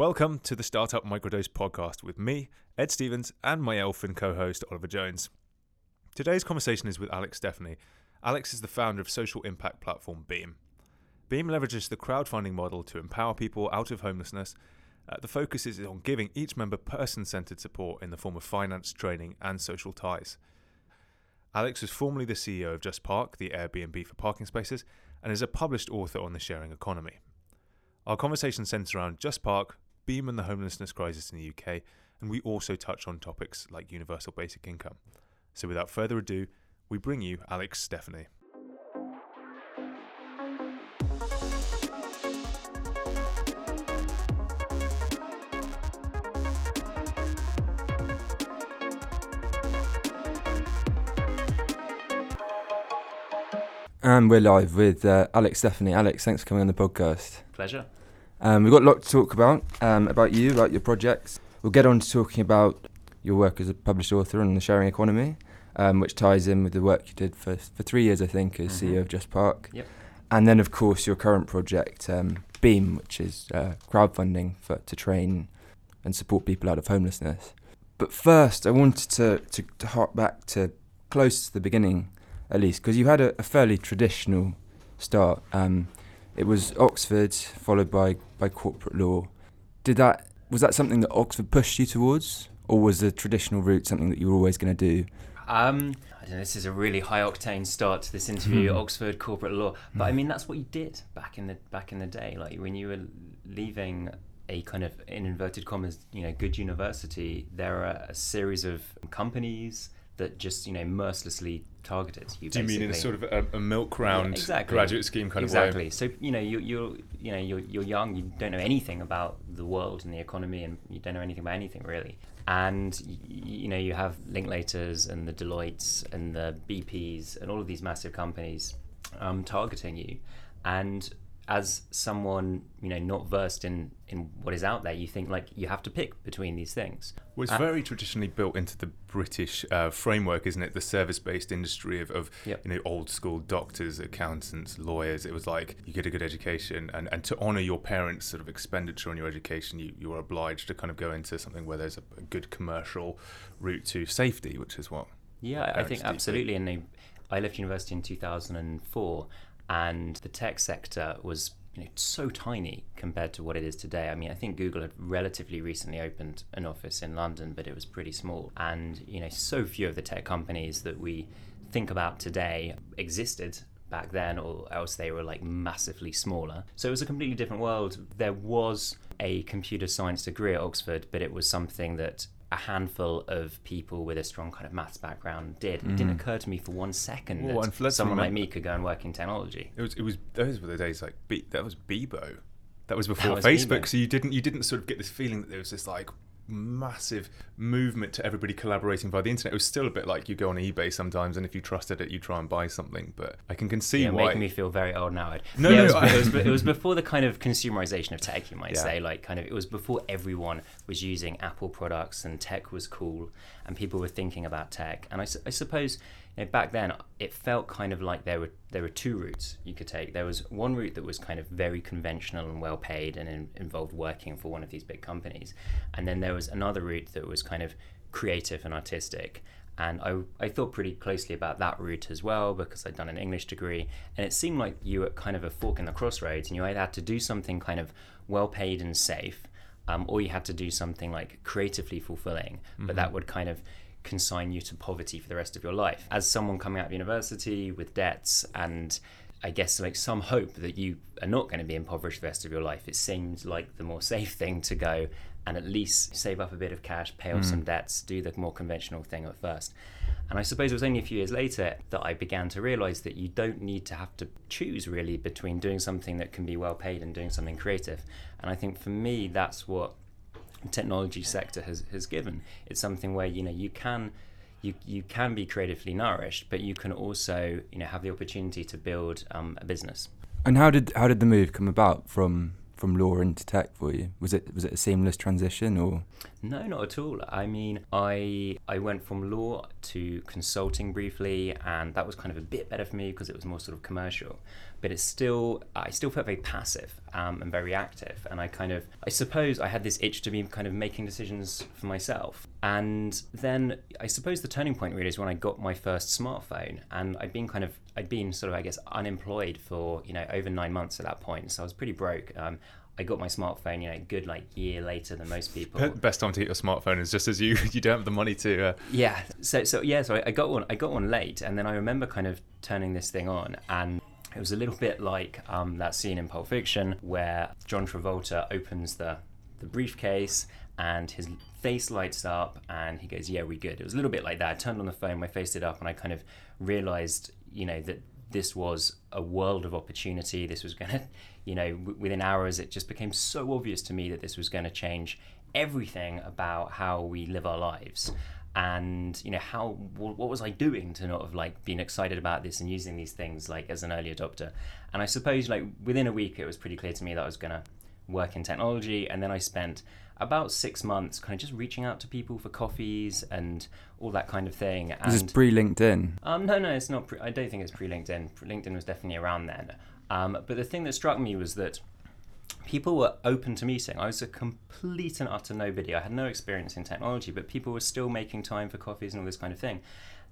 Welcome to the Startup Microdose podcast with me, Ed Stevens, and my elfin co host, Oliver Jones. Today's conversation is with Alex Stephany. Alex is the founder of social impact platform Beam. Beam leverages the crowdfunding model to empower people out of homelessness. Uh, the focus is on giving each member person centered support in the form of finance, training, and social ties. Alex was formerly the CEO of JustPark, the Airbnb for parking spaces, and is a published author on the sharing economy. Our conversation centres around JustPark, Beam and the homelessness crisis in the UK, and we also touch on topics like universal basic income. So without further ado, we bring you Alex Stephany. And we're live with uh, Alex Stephany. Alex, thanks for coming on the podcast. Pleasure. Um, we've got a lot to talk about, um, about you, about your projects. We'll get on to talking about your work as a published author on the sharing economy, um, which ties in with the work you did for, for three years, I think, as Mhm. CEO of JustPark. Yep. And then, of course, your current project, um, Beam, which is uh, crowdfunding for, to train and support people out of homelessness. But first, I wanted to, to, to hark back to close to the beginning, at least, because you had a, a fairly traditional start. Um, it was Oxford, followed by, by corporate law. Did that was that something that Oxford pushed you towards, or was the traditional route something that you were always going to do? Um, I don't know, this is a really high octane start to this interview. Mhm. Oxford corporate law, but I Mhm. mean that's what you did back in the back in the day. Like when you were leaving a kind of in inverted commas, you know, good university, there are a series of companies that just you know mercilessly targeted you. Do you mean in a sort of a, a milk round Yeah, exactly. graduate scheme kind exactly. of way? Exactly. So you know you you're you know you're you're young. You don't know anything about the world and the economy, and you don't know anything about anything really. And y- you know you have Linklaters and the Deloittes and the BPs and all of these massive companies um, targeting you. And as someone you know not versed in in what is out there, you think like you have to pick between these things. Well, it's Uh, very traditionally built into the British uh, framework, isn't it? The service-based industry of, of Yep. you know old school doctors, accountants, lawyers. It was like you get a good education, and, and to honour your parents' sort of expenditure on your education, you, you are obliged to kind of go into something where there's a, a good commercial route to safety, which is what. Yeah, I think absolutely. And they, I left university in 2004, and the tech sector was you know so tiny compared to what it is today. I mean, I think Google had relatively recently opened an office in London, but it was pretty small. And you know, so few of the tech companies that we think about today existed back then or else they were like massively smaller so it was a completely different world there was a computer science degree at oxford but it was something that a handful of people with a strong kind of maths background did it didn't Mhm. occur to me for one second Well, that someone like me could go and work in technology It was it was those were the days like that was Bebo. That was before was Facebook, Bebo. so you didn't you didn't sort of get this feeling that there was this like massive movement to everybody collaborating via the internet. It was still a bit like you go on eBay sometimes, and if you trusted it, you try and buy something. But I can conceive yeah, why. making me feel very old now. No, yeah, no, it, was, I- it, was, it was before the kind of consumerization of tech, you might Yeah. say. Like, kind of, it was before everyone was using Apple products and tech was cool, and people were thinking about tech. And I, I suppose back then it felt kind of like there were there were two routes you could take. There was one route that was kind of very conventional and well paid and in, involved working for one of these big companies, and then there was another route that was kind of creative and artistic. And I, I thought pretty closely about that route as well because I'd done an English degree. And it seemed like you were kind of a fork in the crossroads and you either had to do something kind of well paid and safe, um, or you had to do something like creatively fulfilling, but that would kind of consign you to poverty for the rest of your life. As someone coming out of university with debts and I guess like some hope that you are not going to be impoverished the rest of your life, it seemed like the more safe thing to go and at least save up a bit of cash, pay off some mm. debts, do the more conventional thing at first. And I suppose it was only a few years later that I began to realize that you don't need to have to choose really between doing something that can be well paid and doing something creative. And I think for me, that's what technology sector has, has given. It's something where you know you can you you can be creatively nourished, but you can also you know have the opportunity to build um, a business. And how did how did the move come about from from law into tech for you? Was it was it a seamless transition or? No, not at all. I mean, I I went from law to consulting briefly, and that was kind of a bit better for me because it was more sort of commercial. But it's still, I still felt very passive um, and very active, and I kind of, I suppose, I had this itch to be kind of making decisions for myself. And then I suppose the turning point really is when I got my first smartphone, and I'd been kind of, I'd been sort of, I guess, unemployed for you know over nine months at that point, so I was pretty broke. Um, I got my smartphone, you know, good like year later than most people. Best time to get your smartphone is just as you you don't have the money to. Uh... Yeah. So so yeah. So I, I got one. I got one late, and then I remember kind of turning this thing on, and it was a little bit like um, that scene in Pulp Fiction where John Travolta opens the the briefcase and his face lights up and he goes, "Yeah, we good." It was a little bit like that. I turned on the phone, my face lit up, and I kind of realized, you know, that this was a world of opportunity. This was going to, you know, w- within hours, it just became so obvious to me that this was going to change everything about how we live our lives. And you know how what was I doing to not have like been excited about this and using these things like as an early adopter? And I suppose like within a week it was pretty clear to me that I was gonna work in technology. And then I spent about six months kind of just reaching out to people for coffees and all that kind of thing. And, Is pre LinkedIn? Um, no, no, it's not. Pre- I don't think it's pre LinkedIn. LinkedIn was definitely around then. Um, but the thing that struck me was that people were open to meeting. I was a complete and utter nobody. I had no experience in technology, but people were still making time for coffees and all this kind of thing.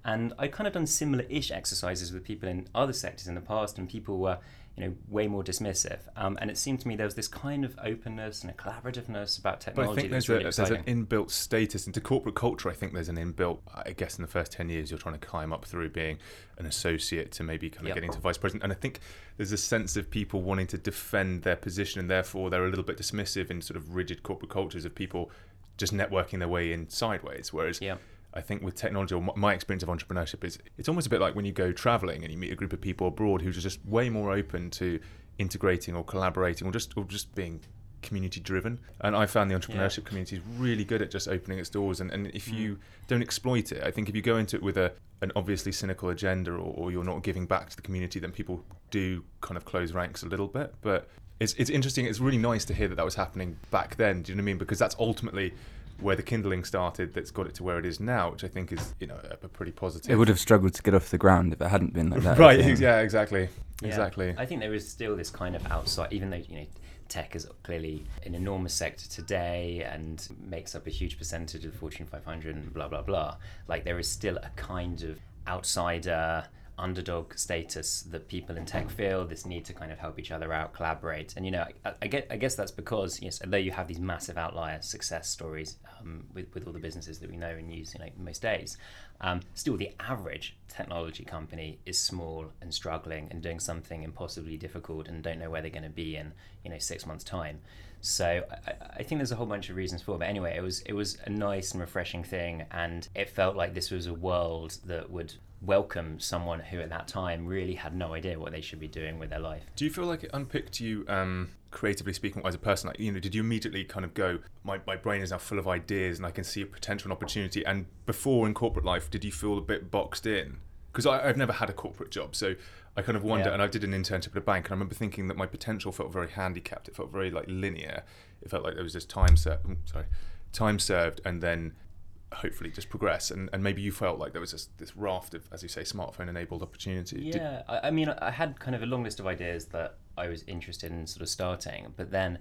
And I kind of done similar ish exercises with people in other sectors in the past, and people were you know, way more dismissive. Um, and it seemed to me there was this kind of openness and a collaborativeness about technology. But I think there's, really a, there's an inbuilt status into corporate culture. I think there's an inbuilt. I guess in the first ten years, you're trying to climb up through being an associate to maybe kind of yep. getting to vice president. And I think there's a sense of people wanting to defend their position, and therefore they're a little bit dismissive in sort of rigid corporate cultures of people just networking their way in sideways. Whereas yep. I think with technology, or my experience of entrepreneurship is it's almost a bit like when you go traveling and you meet a group of people abroad who are just way more open to integrating or collaborating or just or just being community driven. And I found the entrepreneurship yeah. community is really good at just opening its doors. And, and if mm. you don't exploit it, I think if you go into it with a an obviously cynical agenda or, or you're not giving back to the community, then people do kind of close ranks a little bit. But it's it's interesting. It's really nice to hear that that was happening back then. Do you know what I mean? Because that's ultimately where the kindling started that's got it to where it is now, which I think is you know a, a pretty positive. It would have struggled to get off the ground if it hadn't been like that. right? Yeah, exactly, yeah. exactly. I think there is still this kind of outside, even though you know tech is clearly an enormous sector today and makes up a huge percentage of the Fortune 500 and blah blah blah. Like there is still a kind of outsider underdog status that people in tech feel this need to kind of help each other out collaborate and you know I, I, get, I guess that's because yes although you have these massive outlier success stories um, with, with all the businesses that we know and use you know most days um, still the average technology company is small and struggling and doing something impossibly difficult and don't know where they're going to be in you know six months time so I, I, think there's a whole bunch of reasons for it. But anyway, it was it was a nice and refreshing thing, and it felt like this was a world that would welcome someone who at that time really had no idea what they should be doing with their life. Do you feel like it unpicked you um, creatively speaking as a person? Like, you know, did you immediately kind of go, my, my brain is now full of ideas and I can see a potential and opportunity? And before in corporate life, did you feel a bit boxed in? Because I've never had a corporate job, so I kind of wonder. Yeah. And I did an internship at a bank, and I remember thinking that my potential felt very handicapped. It felt very like linear. It felt like there was this time set. Sorry, time served, and then hopefully just progress and, and maybe you felt like there was this, this raft of as you say smartphone enabled opportunity yeah. I, I, mean i had kind of a long list of ideas that i was interested in sort of starting but then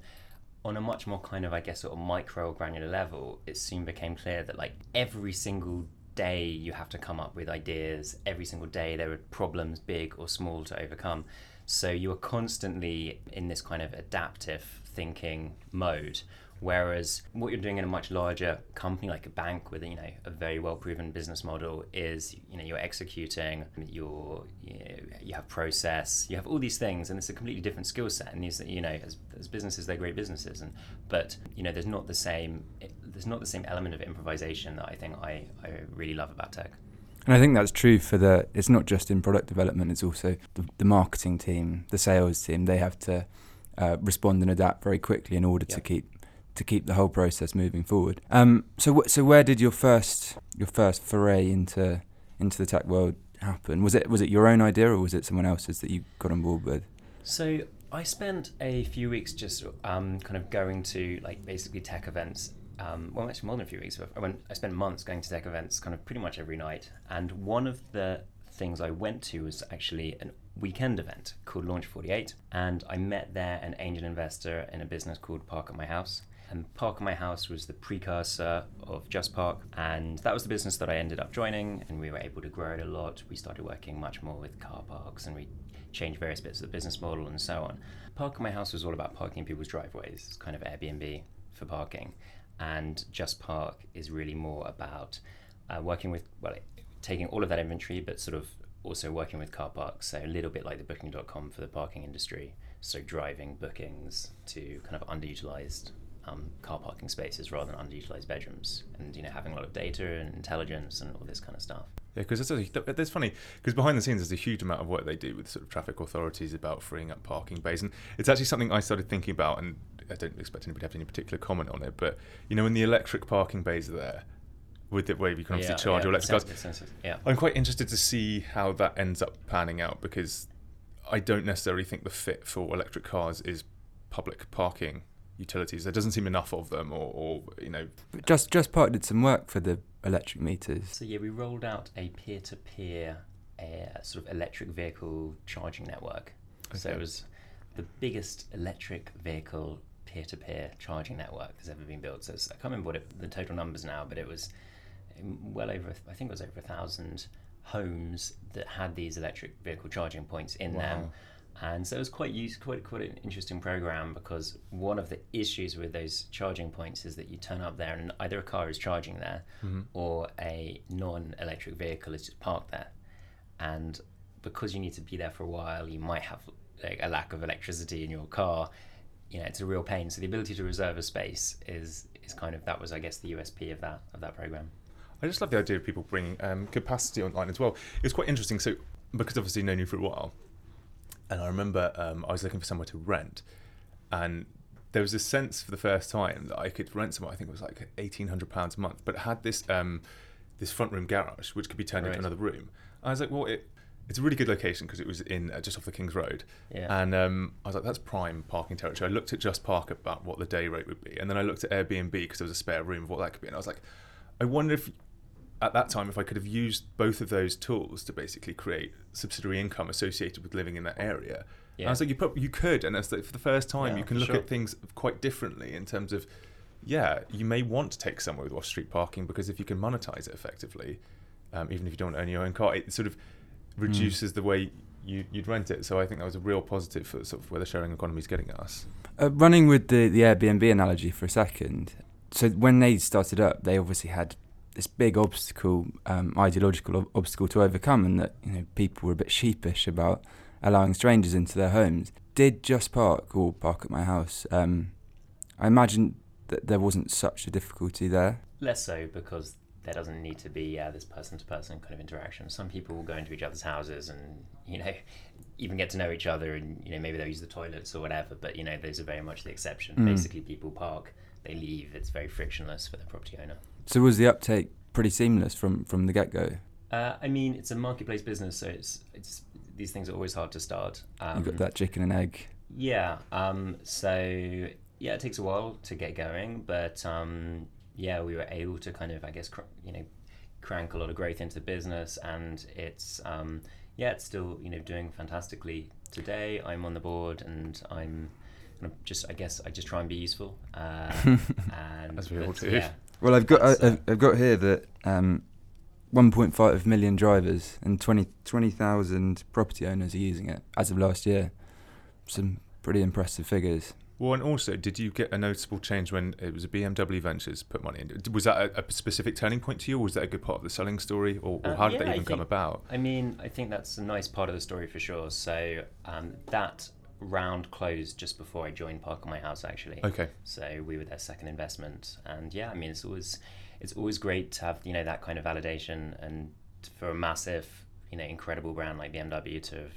on a much more kind of i guess sort of micro or granular level it soon became clear that like every single day you have to come up with ideas every single day there are problems big or small to overcome so you are constantly in this kind of adaptive thinking mode Whereas what you're doing in a much larger company like a bank with you know a very well proven business model is you know you're executing, you're you, know, you have process, you have all these things, and it's a completely different skill set. And these you know as, as businesses they're great businesses, and but you know there's not the same there's not the same element of improvisation that I think I, I really love about tech. And I think that's true for the. It's not just in product development; it's also the, the marketing team, the sales team. They have to uh, respond and adapt very quickly in order yep. to keep to keep the whole process moving forward. Um, so so where did your first your first foray into into the tech world happen? Was it was it your own idea or was it someone else's that you got on board with? So I spent a few weeks just um, kind of going to like basically tech events um, well, actually more than a few weeks. I went. I spent months going to tech events, kind of pretty much every night. And one of the things I went to was actually a weekend event called Launch 48, and I met there an angel investor in a business called Park at My House. And Park My House was the precursor of JustPark, and that was the business that I ended up joining. And we were able to grow it a lot. We started working much more with car parks, and we changed various bits of the business model and so on. Park My House was all about parking people's driveways. It's kind of Airbnb for parking and JustPark is really more about uh, working with well, taking all of that inventory, but sort of also working with car parks. So a little bit like the Booking.com for the parking industry. So driving bookings to kind of underutilized um, car parking spaces rather than underutilized bedrooms, and you know having a lot of data and intelligence and all this kind of stuff. Yeah, because it's, it's funny because behind the scenes there's a huge amount of work they do with sort of traffic authorities about freeing up parking bays, and it's actually something I started thinking about, and I don't expect anybody to have any particular comment on it, but you know when the electric parking bays are there, with the way you can obviously Yeah, charge yeah, your electric cars. Yeah. I'm quite interested to see how that ends up panning out because I don't necessarily think the fit for electric cars is public parking utilities. There doesn't seem enough of them, or, or you know, But Just JustPark did some work for the electric meters. So yeah, we rolled out a peer-to-peer uh, sort of electric vehicle charging network. So it was the biggest electric vehicle peer-to-peer charging network that's ever been built. So it's, I can't remember what it, the total numbers now, but it was um, well over. I think it was over a thousand homes that had these electric vehicle charging points in them. And so it was quite use, quite quite an interesting program because one of the issues with those charging points is that you turn up there and either a car is charging there Mm-hmm. or a non-electric vehicle is just parked there, and because you need to be there for a while, you might have like a lack of electricity in your car. You know, it's a real pain. So the ability to reserve a space is is kind of that was I guess the USP of that of that program. I just love the idea of people bringing um, capacity online as well. It was quite interesting. So, because obviously known you for a while, and I remember um, I was looking for somewhere to rent, and there was a sense for the first time that I could rent somewhere. I think it was like eighteen hundred pounds a month, but it had this um, this front room garage which could be turned Right. into another room. I was like, well, it, it's a really good location because it was in uh, just off the King's Road, Yeah. and um, I was like, that's prime parking territory. I looked at JustPark about what the day rate would be, and then I looked at Airbnb because there was a spare room of what that could be, and I was like, I wonder if at that time if I could have used both of those tools to basically create subsidiary income associated with living in that area. And I was like, you you could, and it's like for the first time Yeah, you can look sure. at things quite differently in terms of, yeah, you may want to take somewhere with off street parking because if you can monetize it effectively, um, even if you don't own your own car, it sort of reduces the way you, you'd rent it. So I think that was a real positive for sort of where the sharing economy is getting us. Uh, running with the, the Airbnb analogy for a second. So when they started up, they obviously had this big obstacle, um, ideological ob- obstacle to overcome, and that you know people were a bit sheepish about allowing strangers into their homes. Did JustPark or Park at My House? Um, I imagine that there wasn't such a difficulty there. Less so because there doesn't need to be uh, this person to person kind of interaction. Some people will go into each other's houses and, you know, even get to know each other and, you know, maybe they'll use the toilets or whatever, but, you know, those are very much the exception. Mm. Basically, people park, they leave, it's very frictionless for the property owner. So was the uptake pretty seamless from from the get go? Uh, I mean, it's a marketplace business, so it's, it's these things are always hard to start. Um, you got that chicken and egg. Yeah. Um, so yeah, it takes a while to get going, but um, yeah, we were able to kind of, I guess, cr- you know, crank a lot of growth into the business, and it's um, yeah, it's still you know doing fantastically today. I'm on the board, and I'm kind of just, I guess, I just try and be useful. Uh, and As we all do. Yeah. Well, I've got I, I've- I've got here that um, 1.5 million drivers and 20 20,000 property owners are using it as of last year. Some pretty impressive figures. Well, and also, did you get a noticeable change when it was a BMW Ventures put money in? Was that a, a specific turning point to you, or was that a good part of the selling story, or, or Uh, how did yeah, that even come about? I mean, I think that's a nice part of the story for sure. So um, that round closed just before I joined Park on My House, actually. Okay, So we were their second investment, and yeah, I mean, it's always it's always great to have you know that kind of validation, and for a massive, you know, incredible brand like BMW to have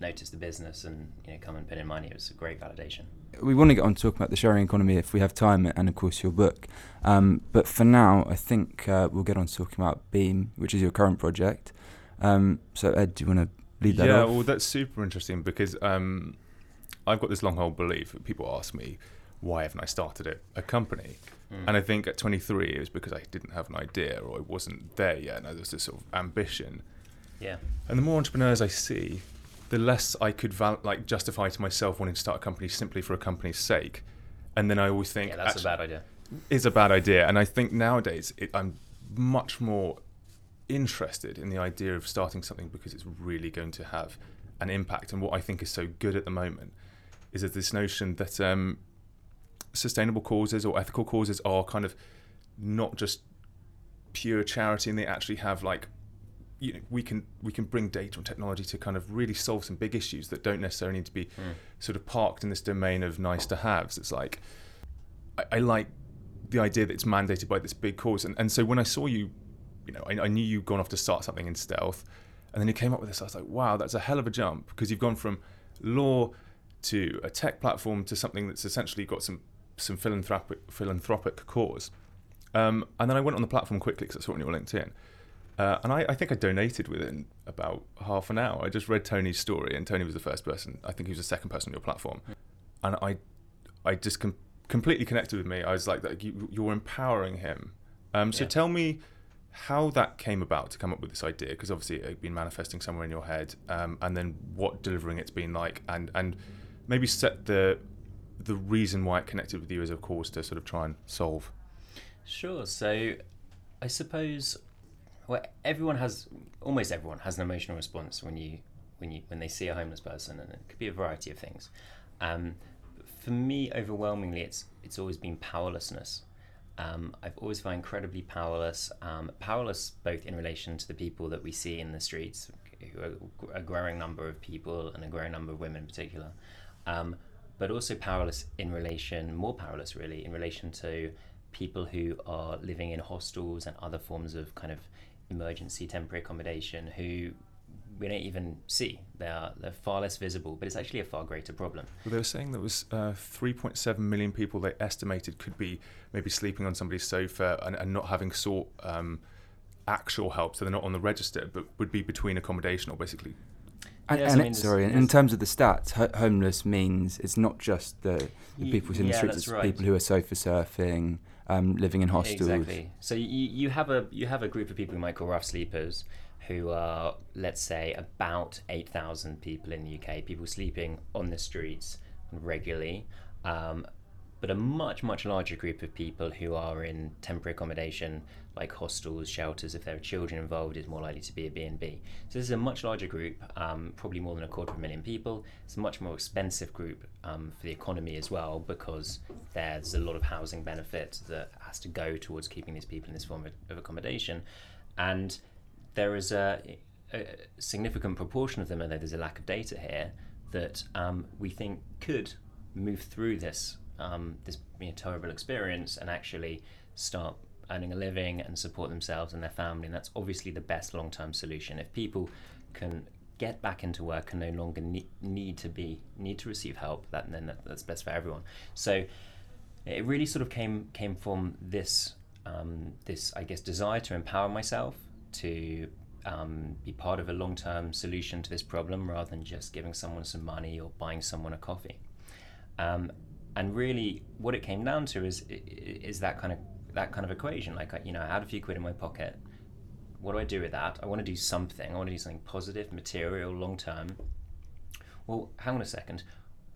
noticed the business and you know come and put in money. It was a great validation. We want to get on to talking about the sharing economy if we have time, and of course your book. Um, but for now, I think uh, we'll get on to talking about Beam, which is your current project. Um, so Ed, do you want to lead that yeah, off? well, that's super interesting because um, I've got this long held belief. that People ask me, why haven't I started a, a company? Mm. And I think at 23 it was because I didn't have an idea or I wasn't there yet, and there was this sort of ambition. yeah. And the more entrepreneurs I see, the less I could val- like justify to myself wanting to start a company simply for a company's sake. And then I always think Yeah, that's a bad idea. is a bad idea. And I think nowadays it, I'm much more interested in the idea of starting something because it's really going to have an impact. And what I think is so good at the moment is that this notion that um, sustainable causes or ethical causes are kind of not just pure charity, and they actually have like you know we can we can bring data and technology to kind of really solve some big issues that don't necessarily need to be Mm. sort of parked in this domain of nice to haves. It's like I, I like the idea that it's mandated by this big cause, and, and so when I saw you, you know, I, I knew you'd gone off to start something in stealth, and then you came up with this. I was like, wow, that's a hell of a jump because you've gone from law to a tech platform to something that's essentially got some some philanthropic philanthropic cause. Um, and then I went on the platform quickly because I saw it on your LinkedIn. Uh, and I, I think I donated within about half an hour. I just read Tony's story, and Tony was the first person. I think he was the second person on your platform, and I, I just com- completely connected with me. I was like, that you, you're empowering him. Um, so Yeah. tell me how that came about to come up with this idea, because obviously it had been manifesting somewhere in your head, um, and then what delivering it's been like, and and maybe set the the reason why it connected with you as a cause to sort of try and solve. Sure. So, I suppose, well, everyone has almost everyone has an emotional response when you when you when they see a homeless person, and it could be a variety of things. Um, for me, overwhelmingly, it's it's always been powerlessness. Um, I've always felt incredibly powerless. Um, powerless both in relation to the people that we see in the streets, who are a growing number of people and a growing number of women in particular, um, but also powerless in relation, more powerless really, in relation to people who are living in hostels and other forms of kind of emergency temporary accommodation who we don't even see. They are they're far less visible, but it's actually a far greater problem. Well, they were saying there was uh, 3.7 million people they estimated could be maybe sleeping on somebody's sofa and, and not having sought um, actual help, so they're not on the register, but would be between accommodation or basically. And, Yes, I mean, it- sorry, and in terms of the stats, ho- homeless means it's not just the, the Ye- people in the streets; it's right. people who are sofa surfing, um, living in hostels. Exactly. So you, you have a you have a group of people we might call rough sleepers, who are let's say about eight thousand people in the UK, people sleeping on the streets regularly, um, but a much much larger group of people who are in temporary accommodation like hostels, shelters. If there are children involved, is more likely to be a B&B. So this is a much larger group, um, probably more than a quarter of a million people. It's a much more expensive group um, for the economy as well because there's a lot of housing benefit that has to go towards keeping these people in this form of, of accommodation, and there is a, a significant proportion of them, although there's a lack of data here, that um, we think could move through this um, this you know, terrible experience and actually start earning a living and support themselves and their family. And that's obviously the best long term solution. If people can get back into work and no longer need, need to be need to receive help, that then that, that's best for everyone. So it really sort of came came from this um, this I guess desire to empower myself to um, be part of a long term solution to this problem rather than just giving someone some money or buying someone a coffee. Um, and really, what it came down to is is that kind of that kind of equation. Like you know, I had a few quid in my pocket. What do I do with that? I want to do something. I want to do something positive, material, long term. Well, hang on a second.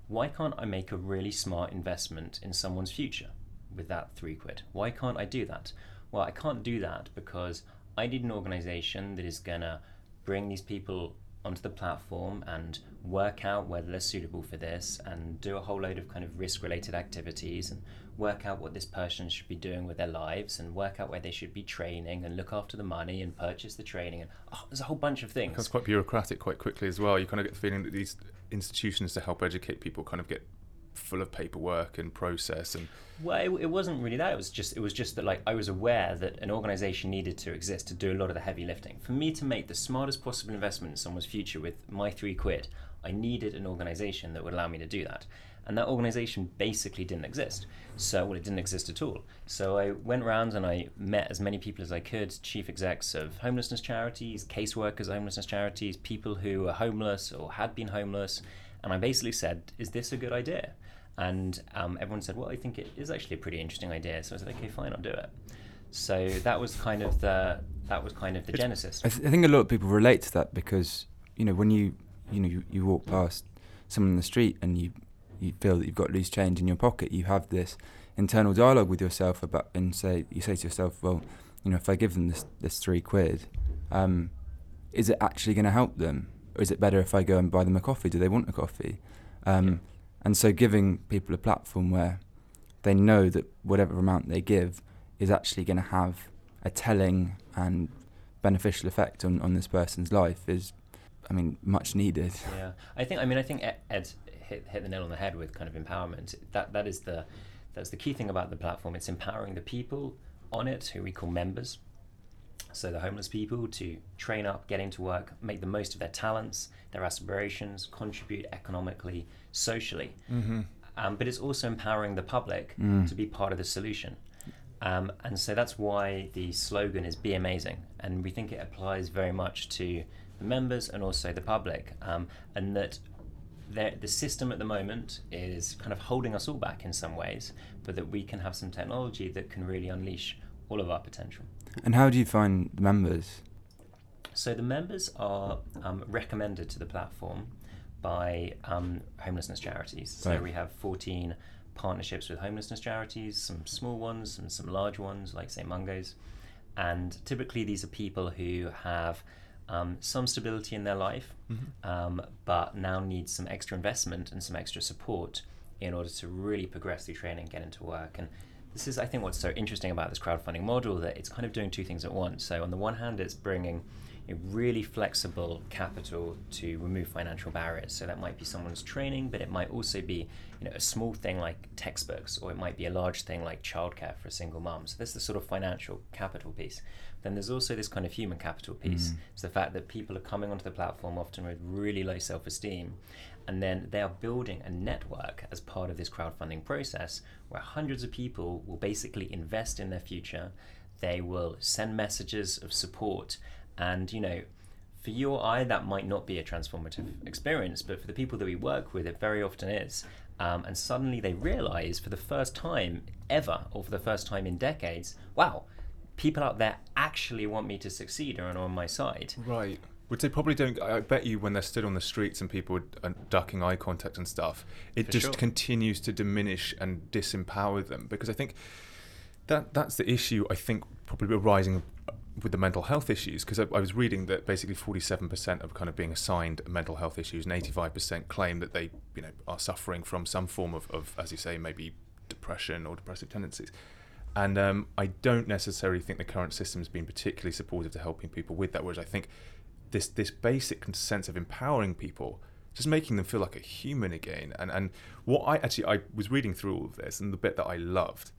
Why can't I make a really smart investment in someone's future with that three quid? Why can't I do that? Well, I can't do that because I need an organization that is going to bring these people onto the platform and work out whether they're suitable for this and do a whole load of kind of risk related activities and work out what this person should be doing with their lives and work out where they should be training and look after the money and purchase the training and oh, there's a whole bunch of things It's quite bureaucratic quite quickly as well. You kind of get the feeling that these institutions to help educate people kind of get full of paperwork and process and Well, it, it wasn't really that. It was just it was just that like I was aware that an organization needed to exist to do a lot of the heavy lifting. For me to make the smartest possible investment in someone's future with my three quid, I needed an organization that would allow me to do that. And that organization basically didn't exist. So well, it didn't exist at all. So I went around and I met as many people as I could, chief execs of homelessness charities, caseworkers, of homelessness charities, people who are homeless or had been homeless, and I basically said, "Is this a good idea?" And um, everyone said, well, I think it is actually a pretty interesting idea. So I said, okay, fine, I'll do it. So that was kind of the that was kind of the It's- genesis. I, th- I think a lot of people relate to that because you know when you you know you, you walk past someone in the street and you you feel that you've got loose change in your pocket, you have this internal dialogue with yourself about and say you say to yourself, well, you know, if I give them this this three quid, um, is it actually going to help them, or is it better if I go and buy them a coffee? Do they want a coffee? Um, Yeah. And so giving people a platform where they know that whatever amount they give is actually going to have a telling and beneficial effect on, on this person's life is, I mean, much needed. Yeah, I think. I mean, I think Ed, hit hit the nail on the head with kind of empowerment. That that is the that's the key thing about the platform. It's empowering the people on it, who we call members. So the homeless people to train up, get into work, make the most of their talents, their aspirations, contribute economically, socially. Mm-hmm. Um, but it's also empowering the public Mm. to be part of the solution. Um, and so that's why the slogan is Be Amazing. And we think it applies very much to the members and also the public. Um, and that the, the system at the moment is kind of holding us all back in some ways, but that we can have some technology that can really unleash all of our potential. And how do you find the members? So the members are um, recommended to the platform by um, homelessness charities. So Right. we have 14 partnerships with homelessness charities, some small ones and some large ones, like say Mungo's. And typically these are people who have um, some stability in their life, Mm-hmm. um, but now need some extra investment and some extra support in order to really progress through training and get into work. And this is, I think, what's so interesting about this crowdfunding model that it's kind of doing two things at once. So on the one hand, it's bringing a really flexible capital to remove financial barriers. So that might be someone's training, but it might also be you know a small thing like textbooks, or it might be a large thing like childcare for a single mom. So there's the sort of financial capital piece. Then there's also this kind of human capital piece. Mm. It's the fact that people are coming onto the platform often with really low self-esteem, and then they are building a network as part of this crowdfunding process where hundreds of people will basically invest in their future. They will send messages of support, and you know, for you or I, that might not be a transformative experience, but for the people that we work with, it very often is. Um, and suddenly they realize for the first time ever, or for the first time in decades, wow, people out there actually want me to succeed and are on my side. Right. Which they probably don't. I bet you when they're stood on the streets and people are ducking eye contact and stuff, it For just sure. continues to diminish and disempower them. Because I think that that's the issue. I think probably arising with the mental health issues. Because I, I was reading that basically 47% of kind of being assigned mental health issues and 85% claim that they, you know, are suffering from some form of, of as you say, maybe depression or depressive tendencies. And um, I don't necessarily think the current system has been particularly supportive to helping people with that. Whereas I think this this basic sense of empowering people, just making them feel like a human again. And and what I actually I was reading through all of this, and the bit that I loved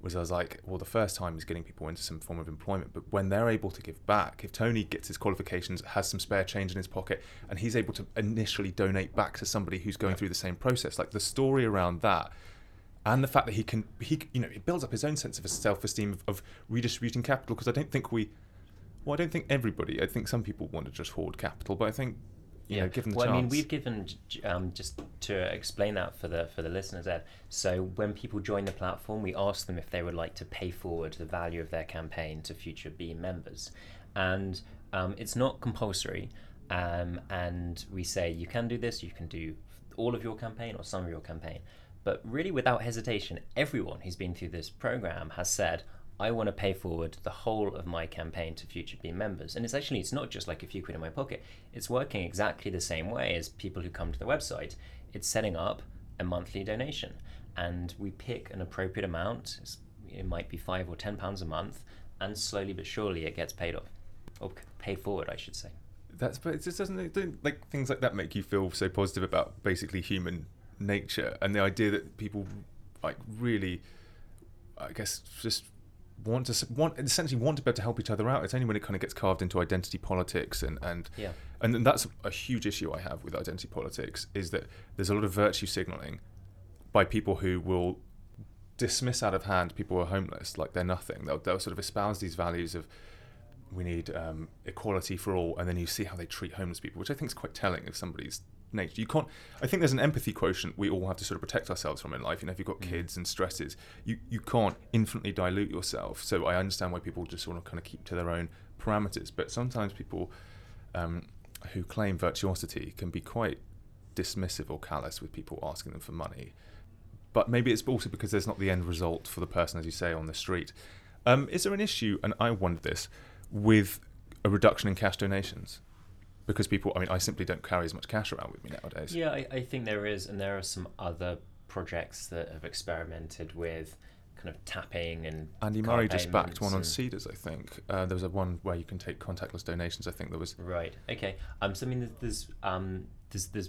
was I was like, well, the first time is getting people into some form of employment, but when they're able to give back, if Tony gets his qualifications, has some spare change in his pocket, and he's able to initially donate back to somebody who's going through the same process, like the story around that and the fact that he can he you know it builds up his own sense of self-esteem of, of redistributing capital because i don't think we well i don't think everybody i think some people want to just hoard capital but i think you know given the well, chance I mean, we've given um, just to explain that for the for the listeners, Ed. So when people join the platform, we ask them if they would like to pay forward the value of their campaign to future Beam members, and um, it's not compulsory. Um, and we say you can do this, you can do all of your campaign or some of your campaign, but really without hesitation, everyone who's been through this program has said. I want to pay forward the whole of my campaign to future Beam members. And it's actually, it's not just like a few quid in my pocket. It's working exactly the same way as people who come to the website. It's setting up a monthly donation. And we pick an appropriate amount. It might be five or ten pounds a month. And slowly but surely it gets paid off. Or paid forward, I should say. that's but it just doesn't, like things like that make you feel so positive about basically human nature and the idea that people like really i guess just want to want essentially want to be able to help each other out it's only when it kind of gets carved into identity politics and and Yeah. and then that's a huge issue I have with identity politics is that there's a lot of virtue signaling by people who will dismiss out of hand people who are homeless like they're nothing. They'll, they'll sort of espouse these values of we need um, equality for all, and then you see how they treat homeless people, which I think is quite telling if somebody's nature. You can't. I think there's an empathy quotient we all have to sort of protect ourselves from in life. You know, if you've got Mm. kids and stresses, you you can't infinitely dilute yourself. So I understand why people just want to kind of keep to their own parameters. But sometimes people um, who claim virtuosity can be quite dismissive or callous with people asking them for money. But maybe it's also because there's not the end result for the person, as you say, on the street. Um, is there an issue, and I wondered this, with a reduction in cash donations? Because people, I mean, I simply don't carry as much cash around with me nowadays. Yeah, I, I think there is, and there are some other projects that have experimented with kind of tapping and Andy Murray just backed one on Cedars, I think. Uh, there was a one where you can take contactless donations. I think there was. Right. Okay. Um. So I mean, there's um there's there's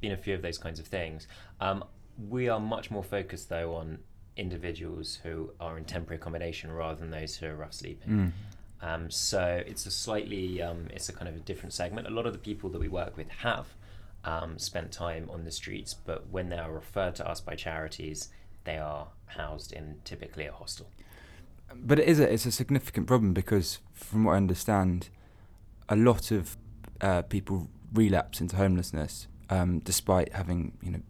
been a few of those kinds of things. Um. We are much more focused though on individuals who are in temporary accommodation rather than those who are rough sleeping. Mm. Um, so it's a slightly, um, it's a kind of a different segment. A lot of the people that we work with have um, spent time on the streets, but when they are referred to us by charities, they are housed in typically a hostel. But it is a, it's a significant problem because, from what I understand, a lot of uh, people relapse into homelessness um, despite having you know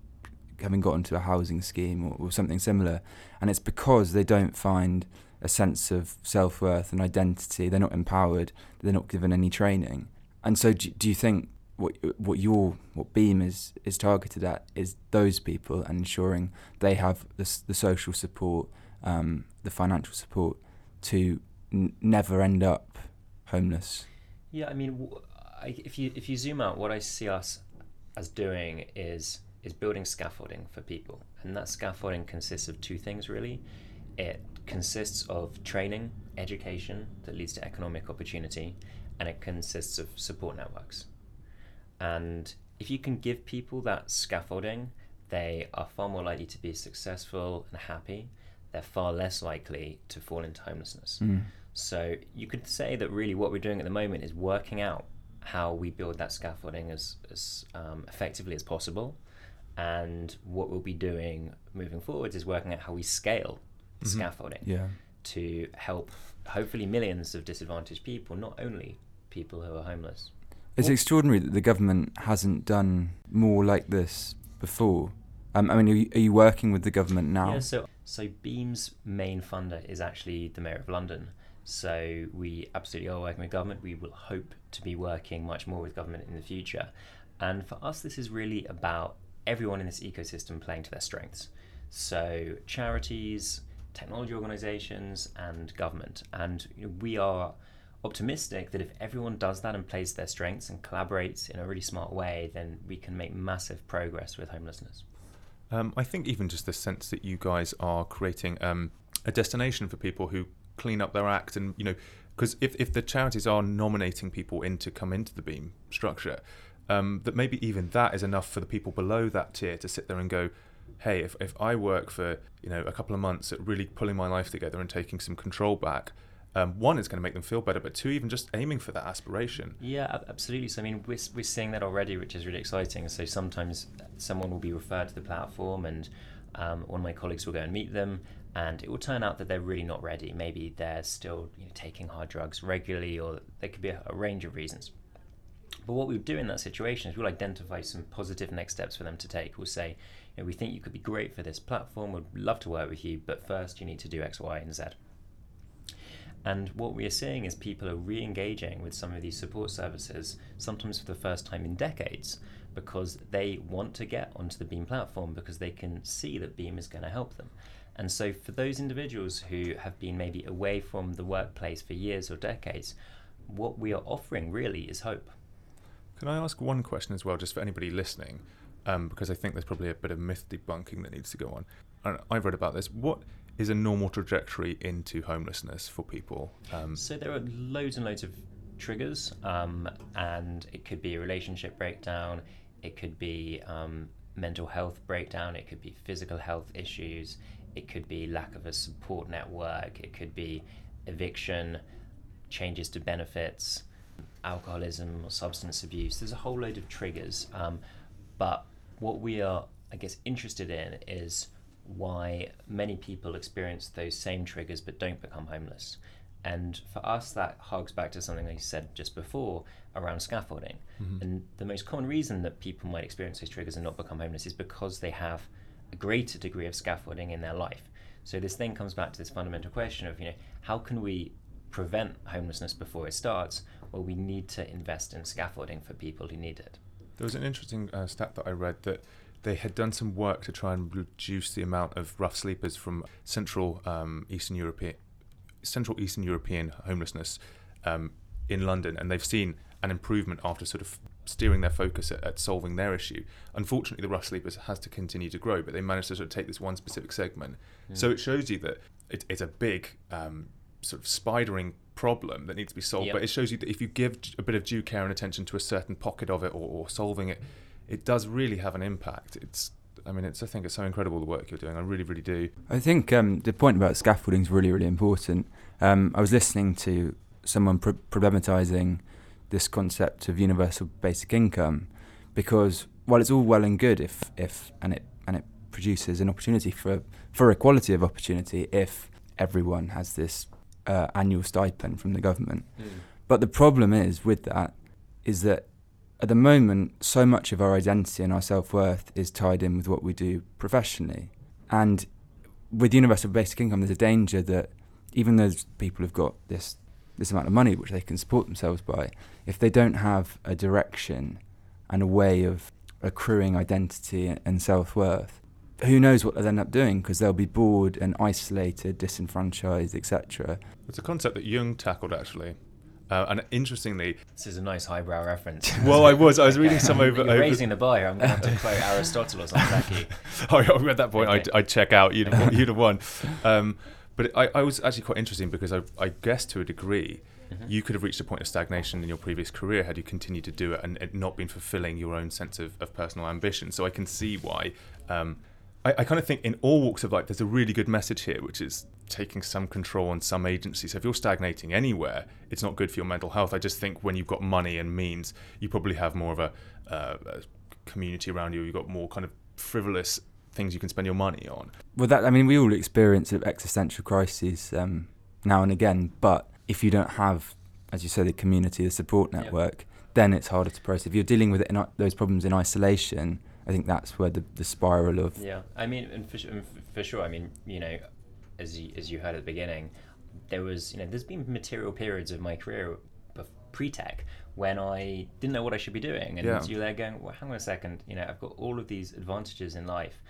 having got into a housing scheme or, or something similar, and it's because they don't find a sense of self worth and identity. They're not empowered. They're not given any training. And so, do, do you think what what your what Beam is is targeted at is those people and ensuring they have the the social support, um, the financial support to n- never end up homeless? Yeah, I mean, if you if you zoom out, what I see us as doing is is building scaffolding for people, and that scaffolding consists of two things really. It consists of training, education that leads to economic opportunity, and it consists of support networks. And if you can give people that scaffolding, they are far more likely to be successful and happy. They're far less likely to fall into homelessness. Mm. So you could say that really what we're doing at the moment is working out how we build that scaffolding as, as um, effectively as possible. And what we'll be doing moving forwards is working out how we scale Mhm. scaffolding Yeah. to help hopefully millions of disadvantaged people, not only people who are homeless. It's Well- extraordinary that the government hasn't done more like this before. Um, I mean, are you, are you working with the government now? Yeah, so so Beam's main funder is actually the Mayor of London. So we absolutely are working with government. We will hope to be working much more with government in the future. And for us, this is really about everyone in this ecosystem playing to their strengths. So charities, technology organizations, and government. And you know, we are optimistic that if everyone does that and plays their strengths and collaborates in a really smart way, then we can make massive progress with homelessness. Um, I think even just the sense that you guys are creating um, a destination for people who clean up their act, and you know, because if, if the charities are nominating people in to come into the Beam structure, um, that maybe even that is enough for the people below that tier to sit there and go, hey, if, if I work for you know a couple of months at really pulling my life together and taking some control back, um, one, it's going to make them feel better, but two, even just aiming for that aspiration. Yeah, absolutely. So I mean, we're we're seeing that already, which is really exciting. So sometimes someone will be referred to the platform, and um, one of my colleagues will go and meet them, and it will turn out that they're really not ready. Maybe they're still you know, taking hard drugs regularly, or there could be a, a range of reasons. But what we'll do in that situation is we'll identify some positive next steps for them to take. We'll say, know, we think you could be great for this platform. We'd love to work with you, but first you need to do X, Y, and Z. And what we are seeing is people are re engaging with some of these support services, sometimes for the first time in decades, because they want to get onto the Beam platform because they can see that Beam is going to help them. And so, for those individuals who have been maybe away from the workplace for years or decades, what we are offering really is hope. Can I ask one question as well, just for anybody listening? Um, because I think there's probably a bit of myth debunking that needs to go on. And I've read about this. What is a normal trajectory into homelessness for people? Um, So there are loads and loads of triggers, um, and it could be a relationship breakdown, it could be um, mental health breakdown, it could be physical health issues, it could be lack of a support network, it could be eviction, changes to benefits, alcoholism or substance abuse. There's a whole load of triggers, um, but what we are, I guess, interested in is why many people experience those same triggers but don't become homeless. And for us, that harks back to something I said just before around scaffolding. Mm-hmm. And the most common reason that people might experience those triggers and not become homeless is because they have a greater degree of scaffolding in their life. So this thing comes back to this fundamental question of, you know, how can we prevent homelessness before it starts? Well, we need to invest in scaffolding for people who need it. There was an interesting uh, stat that I read that they had done some work to try and reduce the amount of rough sleepers from Central um, Eastern European, Central Eastern European homelessness um, in London, and they've seen an improvement after sort of steering their focus at, at, solving their issue. Unfortunately, the rough sleepers has to continue to grow, but they managed to sort of take this one specific segment. Mm. So it shows you that it, it's a big um, sort of spidering problem that needs to be solved. Yep. But it shows you that if you give a bit of due care and attention to a certain pocket of it or, or solving it, it does really have an impact. It's I mean, it's I think it's so incredible the work you're doing. I really, really do. I think um, the point about scaffolding is really, really important. Um, I was listening to someone pro- problematizing this concept of universal basic income because while it's all well and good if if and it and it produces an opportunity for for equality of opportunity if everyone has this uh, annual stipend from the government. Mm. But the problem is with that is that at the moment so much of our identity and our self-worth is tied in with what we do professionally. And with universal basic income there's a danger that even those people who've got this this amount of money which they can support themselves by, if they don't have a direction and a way of accruing identity and self worth, who knows what they'll end up doing because they'll be bored and isolated, disenfranchised, etc. It's a concept that Jung tackled actually. Uh, and interestingly, this is a nice highbrow reference. well, I was. I was reading some over. You're over raising the bar. I'm going to have to quote Aristotle or something. oh, at that point, okay. I'd, I'd, check out. You'd have, you'd have won. Um, but I, I was actually quite interesting because I, I guess to a degree, mm-hmm. you could have reached a point of stagnation in your previous career had you continued to do it and it not been fulfilling your own sense of, of personal ambition. So I can see why. Um, I, I kind of think in all walks of life, there's a really good message here, which is taking some control on some agency. So if you're stagnating anywhere, it's not good for your mental health. I just think when you've got money and means, you probably have more of a, uh, a community around you. You've got more kind of frivolous things you can spend your money on. Well, that I mean, we all experience existential crises um, now and again, but if you don't have, as you say, the community, the support network, yep. then it's harder to process. If you're dealing with it in, those problems in isolation, I think that's where the, the spiral of yeah. I mean, and for, and for sure. I mean, you know, as you, as you heard at the beginning, there was you know, there's been material periods of my career pre-tech when I didn't know what I should be doing, and yeah. you're there going, well, hang on a second, you know, I've got all of these advantages in life.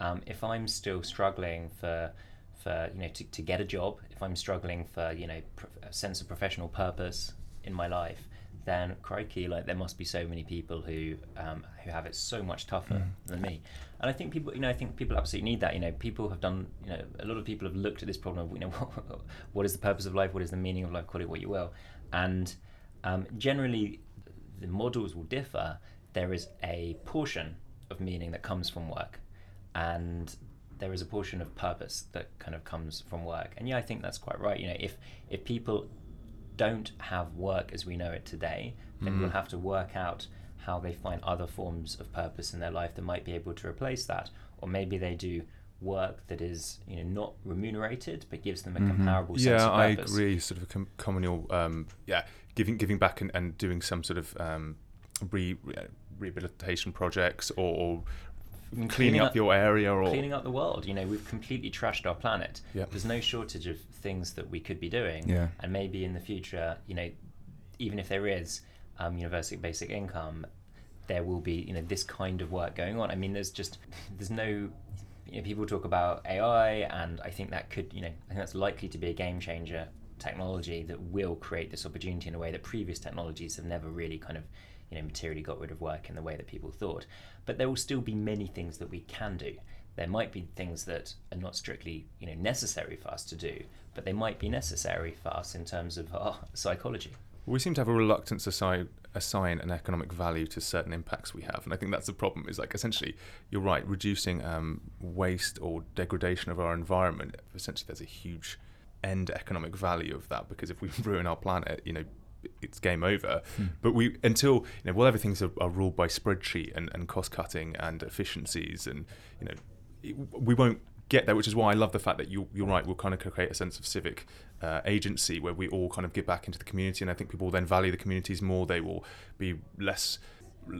Um, if I'm still struggling for for you know to, to get a job, if I'm struggling for you know a sense of professional purpose in my life, then crikey, like there must be so many people who um, who have it so much tougher mm. than me. And I think people, you know, I think people absolutely need that. You know, people have done, you know, a lot of people have looked at this problem of, you know, what is the purpose of life? What is the meaning of life? Call it what you will. And um, generally, the models will differ. There is a portion of meaning that comes from work and there is a portion of purpose that kind of comes from work. And yeah, I think that's quite right. You know, if if people don't have work as we know it today, then mm-hmm. we'll have to work out how they find other forms of purpose in their life that might be able to replace that, or maybe they do work that is you know not remunerated but gives them a mm-hmm. comparable yeah, sense of purpose. I agree. Sort of a com- communal, um, yeah, giving giving back and, and doing some sort of um, re, rehabilitation projects or, or cleaning, cleaning up, up, your area or cleaning up the world. You know, we've completely trashed our planet. Yep. There's no shortage of things that we could be doing. Yeah. And maybe in the future, you know, even if there is um, universal basic income, there will be you know this kind of work going on. I mean, there's just there's no. You know, people talk about AI, and I think that could, you know, I think that's likely to be a game changer technology that will create this opportunity in a way that previous technologies have never really kind of you know materially got rid of work in the way that people thought. But there will still be many things that we can do. There might be things that are not strictly you know necessary for us to do, but they might be necessary for us in terms of our psychology. We seem to have a reluctance to assign, assign an economic value to certain impacts we have, and I think that's the problem. Is like essentially, you're right, reducing um, waste or degradation of our environment. Essentially, there's a huge end economic value of that because if we ruin our planet, you know, it's game over. Hmm. But we until you know, well, everything's are, are ruled by spreadsheet and, and cost cutting and efficiencies, and you know, we won't get there, which is why I love the fact that you, you're right. We'll kind of create a sense of civic uh, agency where we all kind of give back into the community, and I think people will then value the communities more. They will be less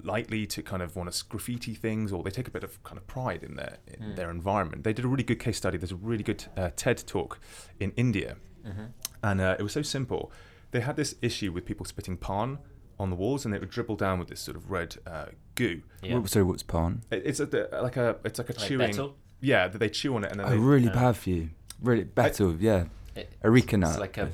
likely to kind of want to graffiti things, or they take a bit of kind of pride in their in Mm. their environment. They did a really good case study. There's a really good uh, TED talk in India, Mm-hmm. and uh, it was so simple. They had this issue with people spitting pan on the walls, and it would dribble down with this sort of red uh, goo. Yeah. What- Sorry, what's pan? It- It's a, like a it's like a Like chewing. betel? Yeah, that they chew on it and then Oh, they, really uh, bad for you. Really better, yeah. It- Areca nut. It's like a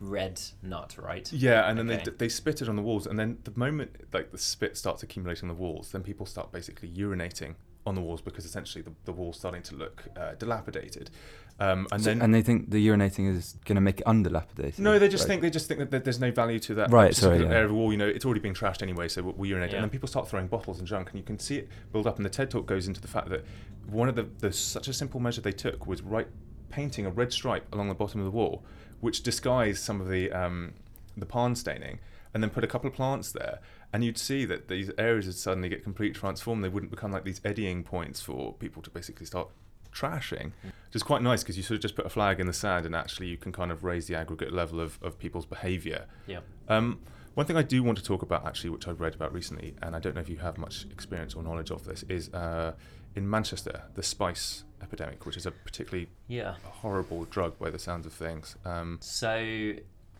red nut, right? Yeah, and then Okay. they they spit it on the walls, and then the moment like the spit starts accumulating on the walls, then people start basically urinating on the walls because essentially the, the wall's starting to look uh, dilapidated, um, and So- then and they think the urinating is going to make it undilapidated. no, they just Right. think they just think that there's no value to that Right, specific sorry, yeah. area of wall. You know, it's already been trashed anyway, so we'll, we'll urinate. Yeah. And then people start throwing bottles and junk, and you can see it build up. And the TED talk goes into the fact that one of the, the such a simple measure they took was right painting a red stripe along the bottom of the wall, which disguised some of the um, the pan staining, and then put a couple of plants there. And you'd see that these areas would suddenly get completely transformed. They wouldn't become like these eddying points for people to basically start trashing. Which is quite nice because you sort of just put a flag in the sand and actually you can kind of raise the aggregate level of, of people's behaviour. Yeah. Um, one thing I do want to talk about actually, which I've read about recently, and I don't know if you have much experience or knowledge of this, is uh, in Manchester, the spice epidemic, which is a particularly Yeah. horrible drug by the sounds of things. Um, So,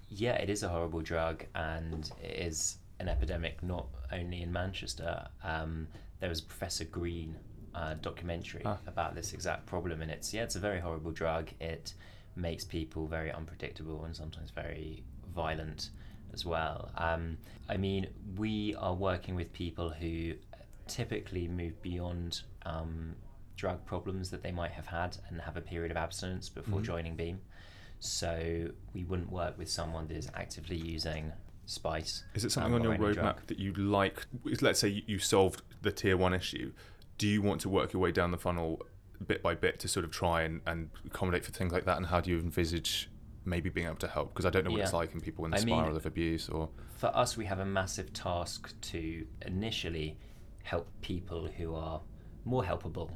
yeah, it is a horrible drug, and it is an epidemic not only in Manchester. Um, there was Professor Green uh, documentary Ah. about this exact problem, and it's yeah, it's a very horrible drug. It makes people very unpredictable and sometimes very violent as well. Um, I mean, we are working with people who typically move beyond um, drug problems that they might have had and have a period of abstinence before Mhm. joining Beam. So we wouldn't work with someone that is actively using spice. is it something um, on your roadmap drug. that you'd like? Let's say you- you solved the tier one issue. Do you want to work your way down the funnel bit by bit to sort of try and, and accommodate for things like that? And how do you envisage maybe being able to help? Because I don't know what it's like in people in the I mean- spiral of abuse or. For us, we have a massive task to initially help people who are more helpable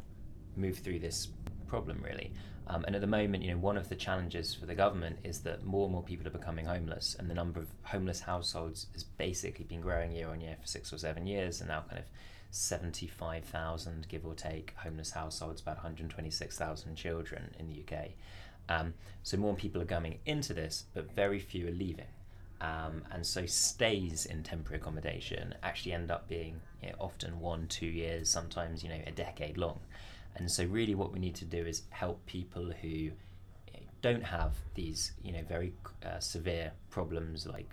move through this problem, really. Um, and at the moment, you know, one of the challenges for the government is that more and more people are becoming homeless, and the number of homeless households has basically been growing year on year for six or seven years, and now kind of 75,000, give or take, homeless households, about 126,000 children in the UK. Um, so more people are coming into this, but very few are leaving. Um, and so stays in temporary accommodation actually end up being you know, often one, two years, sometimes you know a decade long. And so really, what we need to do is help people who don't have these you know very uh, severe problems like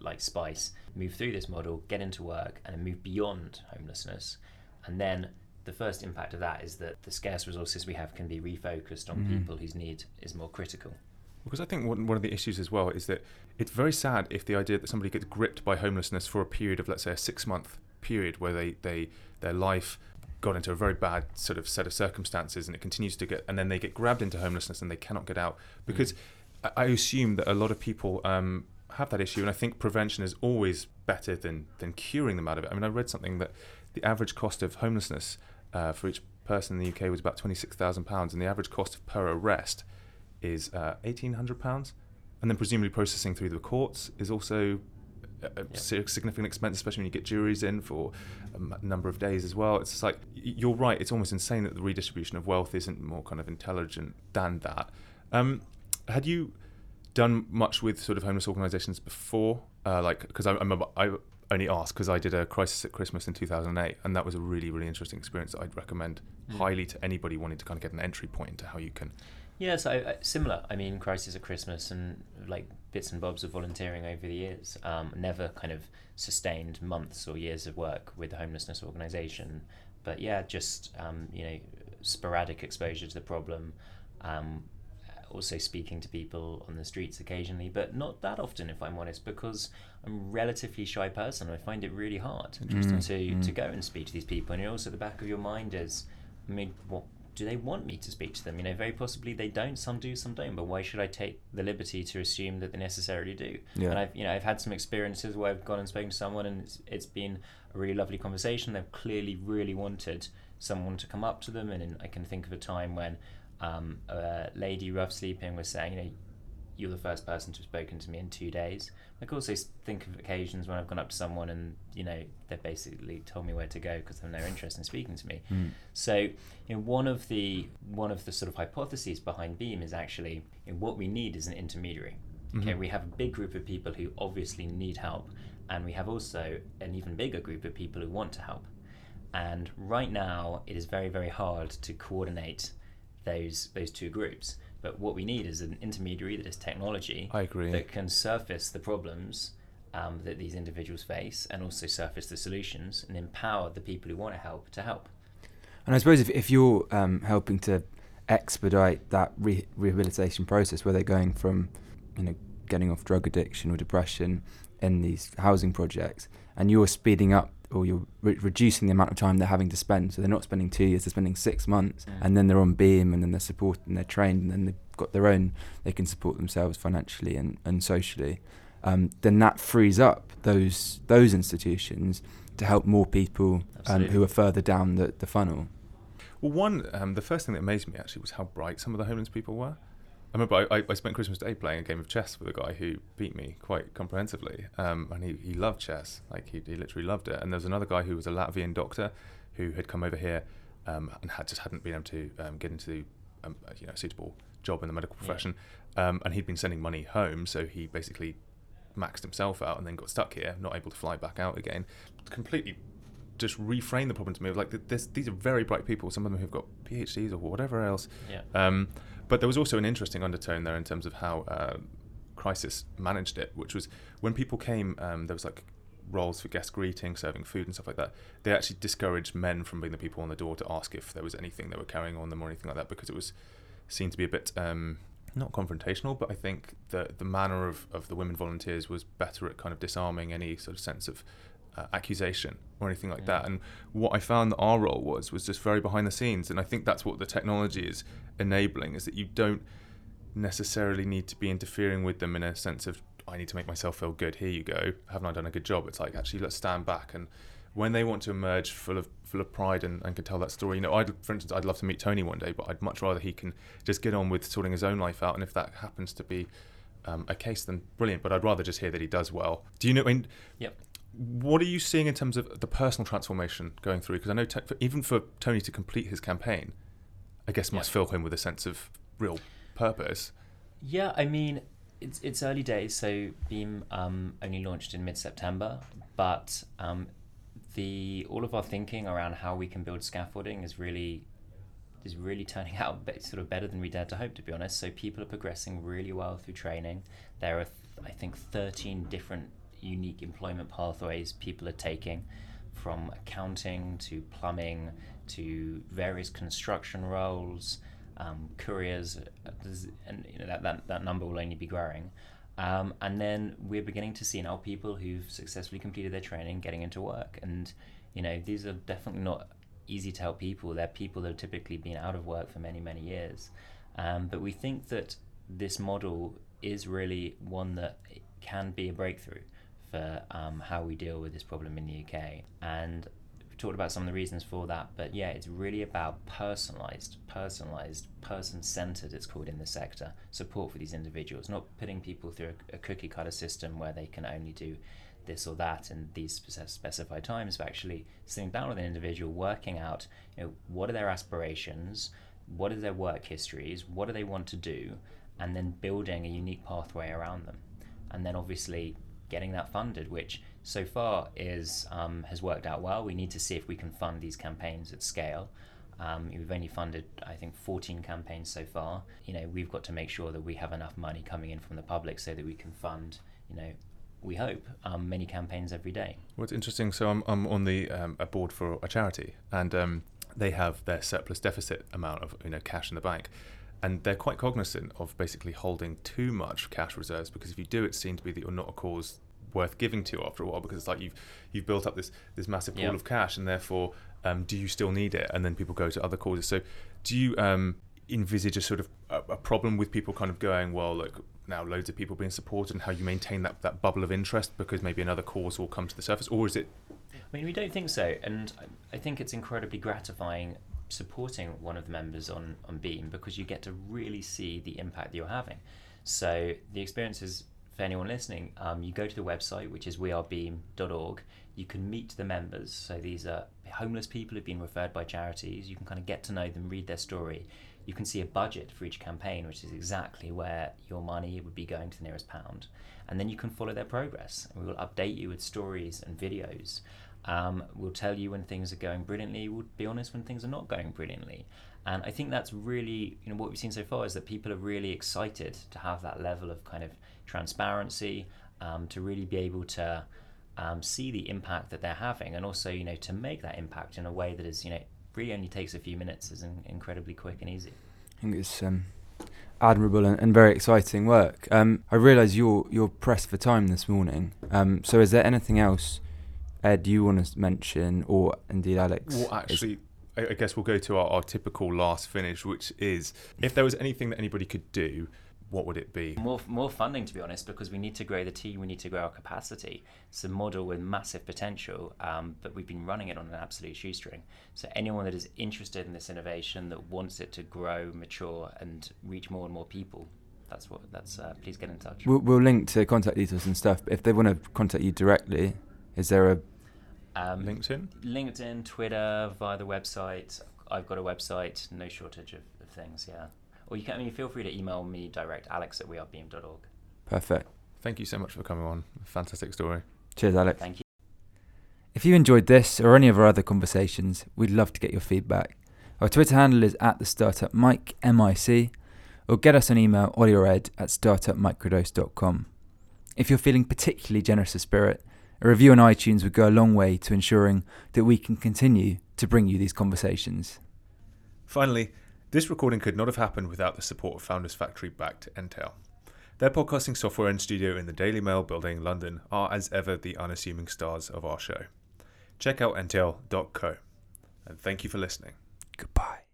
like Spice move through this model, get into work, and then move beyond homelessness. And then the first impact of that is that the scarce resources we have can be refocused on Mhm. people whose need is more critical. Because I think one, one of the issues as well is that it's very sad if the idea that somebody gets gripped by homelessness for a period of, let's say, a six month period where they, they their life got into a very bad sort of set of circumstances and it continues to get, and then they get grabbed into homelessness and they cannot get out. Because I I assume that a lot of people um, have that issue, and I think prevention is always better than, than curing them out of it. I mean, I read something that the average cost of homelessness uh, for each person in the UK was about £26,000, and the average cost per arrest is uh, eighteen hundred pounds, and then presumably processing through the courts is also a, Yeah. significant expense, especially when you get juries in for a number of days as well. It's just like you're right; it's almost insane that the redistribution of wealth isn't more kind of intelligent than that. Um, had you done much with sort of homeless organisations before? Uh, like, because I, I remember I only asked because I did a crisis at Christmas in 2008, and that was a really, really interesting experience that I'd recommend Mm. highly to anybody wanting to kind of get an entry point into how you can Yeah, so uh, similar. I mean, Crisis at Christmas and like bits and bobs of volunteering over the years. Um, never kind of sustained months or years of work with the homelessness organisation, but yeah, just um, you know, sporadic exposure to the problem. Um, also speaking to people on the streets occasionally, but not that often, if I'm honest, because I'm a relatively shy person. I find it really hard Interesting. to Mm. to go and speak to these people, and you're also at the back of your mind is, I mean, what do they want me to speak to them? You know, very possibly they don't. Some do, some don't. But why should I take the liberty to assume that they necessarily do? Yeah. And I've you know I've had some experiences where I've gone and spoken to someone, and it's, it's been a really lovely conversation. They've clearly really wanted someone to come up to them, and in, I can think of a time when um, a lady rough sleeping was saying, you know, you're the first person to have spoken to me in two days. I can also think of occasions when I've gone up to someone and you know they've basically told me where to go because they have no interest in speaking to me. Mm. So you know one of the one of the sort of hypotheses behind Beam is actually you know, what we need is an intermediary. Okay, Mhm. we have a big group of people who obviously need help, and we have also an even bigger group of people who want to help. And right now, it is very very hard to coordinate those those two groups. But what we need is an intermediary that is technology I agree. that can surface the problems um, that these individuals face and also surface the solutions and empower the people who want to help to help. And I suppose if, if you're um, helping to expedite that re- rehabilitation process, where they're going from, you know, getting off drug addiction or depression in these housing projects, and you're speeding up or you're re- reducing the amount of time they're having to spend, so they're not spending two years, they're spending six months, Mm. and then they're on Beam, and then they're supported, and they're trained, and then they've got their own, they can support themselves financially and, and socially. Um, then that frees up those those institutions to help more people um, who are further down the, the funnel. Well, one, um, the first thing that amazed me actually was how bright some of the homeless people were. I remember I, I, spent Christmas Day playing a game of chess with a guy who beat me quite comprehensively, um, and he, he loved chess, like he, he literally loved it. And there was another guy who was a Latvian doctor who had come over here um, and had just hadn't been able to um, get into um, a, you know a suitable job in the medical Yeah. profession, um, and he'd been sending money home, so he basically maxed himself out and then got stuck here, not able to fly back out again. Completely just reframe the problem to me of like this, these are very bright people. Some of them who've got PhDs or whatever else. Yeah. Um, but there was also an interesting undertone there in terms of how uh, Crisis managed it, which was when people came, um, there was like roles for guest greeting, serving food and stuff like that. They actually discouraged men from being the people on the door to ask if there was anything they were carrying on them or anything like that because it was seen to be a bit um, not confrontational, but I think the the manner of, of the women volunteers was better at kind of disarming any sort of sense of uh, accusation or anything like that. Mm. And what I found that our role was was just very behind the scenes, and I think that's what the technology is enabling is that you don't necessarily need to be interfering with them in a sense of I need to make myself feel good. Here you go. Haven't I done a good job? It's like actually let's stand back and when they want to emerge full of full of pride and, and can tell that story. You know, I'd for instance I'd love to meet Tony one day, but I'd much rather he can just get on with sorting his own life out. And if that happens to be um, a case, then brilliant. But I'd rather just hear that he does well. Do you know? I mean, Yep. What are you seeing in terms of the personal transformation going through? Because I know te- for, even for Tony to complete his campaign, I guess must Yeah. fill him with a sense of real purpose. Yeah, I mean, it's it's early days, so Beam um, only launched in mid September, but um, the all of our thinking around how we can build scaffolding is really is really turning out sort of better than we dared to hope, to be honest. So people are progressing really well through training. There are, th- I think, thirteen different unique employment pathways people are taking, from accounting to plumbing to various construction roles um, couriers, uh, and you know that, that that number will only be growing. Um, and then we're beginning to see now people who've successfully completed their training getting into work, and you know these are definitely not easy to help people. They're people that have typically been out of work for many many years, um, but we think that this model is really one that can be a breakthrough for um, how we deal with this problem in the UK. And we talked about some of the reasons for that, but yeah, it's really about personalized, personalized, person centered, it's called in the sector, support for these individuals, not putting people through a, a cookie cutter system where they can only do this or that in these specified times, but actually sitting down with an individual, working out, you know, what are their aspirations, what are their work histories, what do they want to do, and then building a unique pathway around them. And then obviously getting that funded, which so far is um, has worked out well. We need to see if we can fund these campaigns at scale. Um, we've only funded, I think, 14 campaigns so far. You know, we've got to make sure that we have enough money coming in from the public so that we can fund, you know, we hope um, many campaigns every day. Well, it's interesting. So I'm, I'm on the um, a board for a charity, and um, they have their surplus deficit amount of you know cash in the bank, and they're quite cognizant of basically holding too much cash reserves because if you do, it seems to be that you're not a cause worth giving to after a while because it's like you've you've built up this this massive pool Yeah. of cash, and therefore, um, do you still need it? And then people go to other causes. So, do you um, envisage a sort of a, a problem with people kind of going, well, look, now loads of people being supported, and how you maintain that that bubble of interest because maybe another cause will come to the surface, or is it I mean, we don't think so, and I- I think it's incredibly gratifying supporting one of the members on, on Beam because you get to really see the impact that you're having. So the experience is for anyone listening, um, you go to the website, which is wearebeam.org. You can meet the members. So these are homeless people who've been referred by charities. You can kind of get to know them, read their story. You can see a budget for each campaign, which is exactly where your money would be going to the nearest pound. And then you can follow their progress. And we will update you with stories and videos. Um, we'll tell you when things are going brilliantly. We'll be honest when things are not going brilliantly. And I think that's really, you know, what we've seen so far is that people are really excited to have that level of kind of transparency, um, to really be able to um, see the impact that they're having, and also, you know, to make that impact in a way that is, you know, really only takes a few minutes, is in, incredibly quick and easy. I think it's um, admirable and, and, very exciting work. Um, I realise you're you're pressed for time this morning. Um, so, is there anything else, Ed, do you want to mention, or indeed Alex? Well, actually, I guess we'll go to our, our typical last finish, which is if there was anything that anybody could do what would it be? More, more funding, to be honest, because we need to grow the team, we need to grow our capacity. It's a model with massive potential, um, but we've been running it on an absolute shoestring. So anyone that is interested in this innovation, that wants it to grow, mature, and reach more and more people, that's what. That's uh, please get in touch. We'll, we'll link to contact details and stuff. But if they want to contact you directly, is there a um, LinkedIn? LinkedIn, Twitter, via the website. I've got a website. No shortage of, of things. Yeah or you can I mean, feel free to email me direct, alex at wearebeam.org. Perfect. Thank you so much for coming on. Fantastic story. Cheers, Alex. Thank you. If you enjoyed this or any of our other conversations, we'd love to get your feedback. Our Twitter handle is at the startup mic, M-I-C, or get us an email, ollie or ed at startupmicrodose.com. If you're feeling particularly generous of spirit, a review on iTunes would go a long way to ensuring that we can continue to bring you these conversations. Finally, this recording could not have happened without the support of Founders Factory backed Entale. Their podcasting software and studio in the Daily Mail building, London, are as ever the unassuming stars of our show. Check out entale.co. And thank you for listening. Goodbye.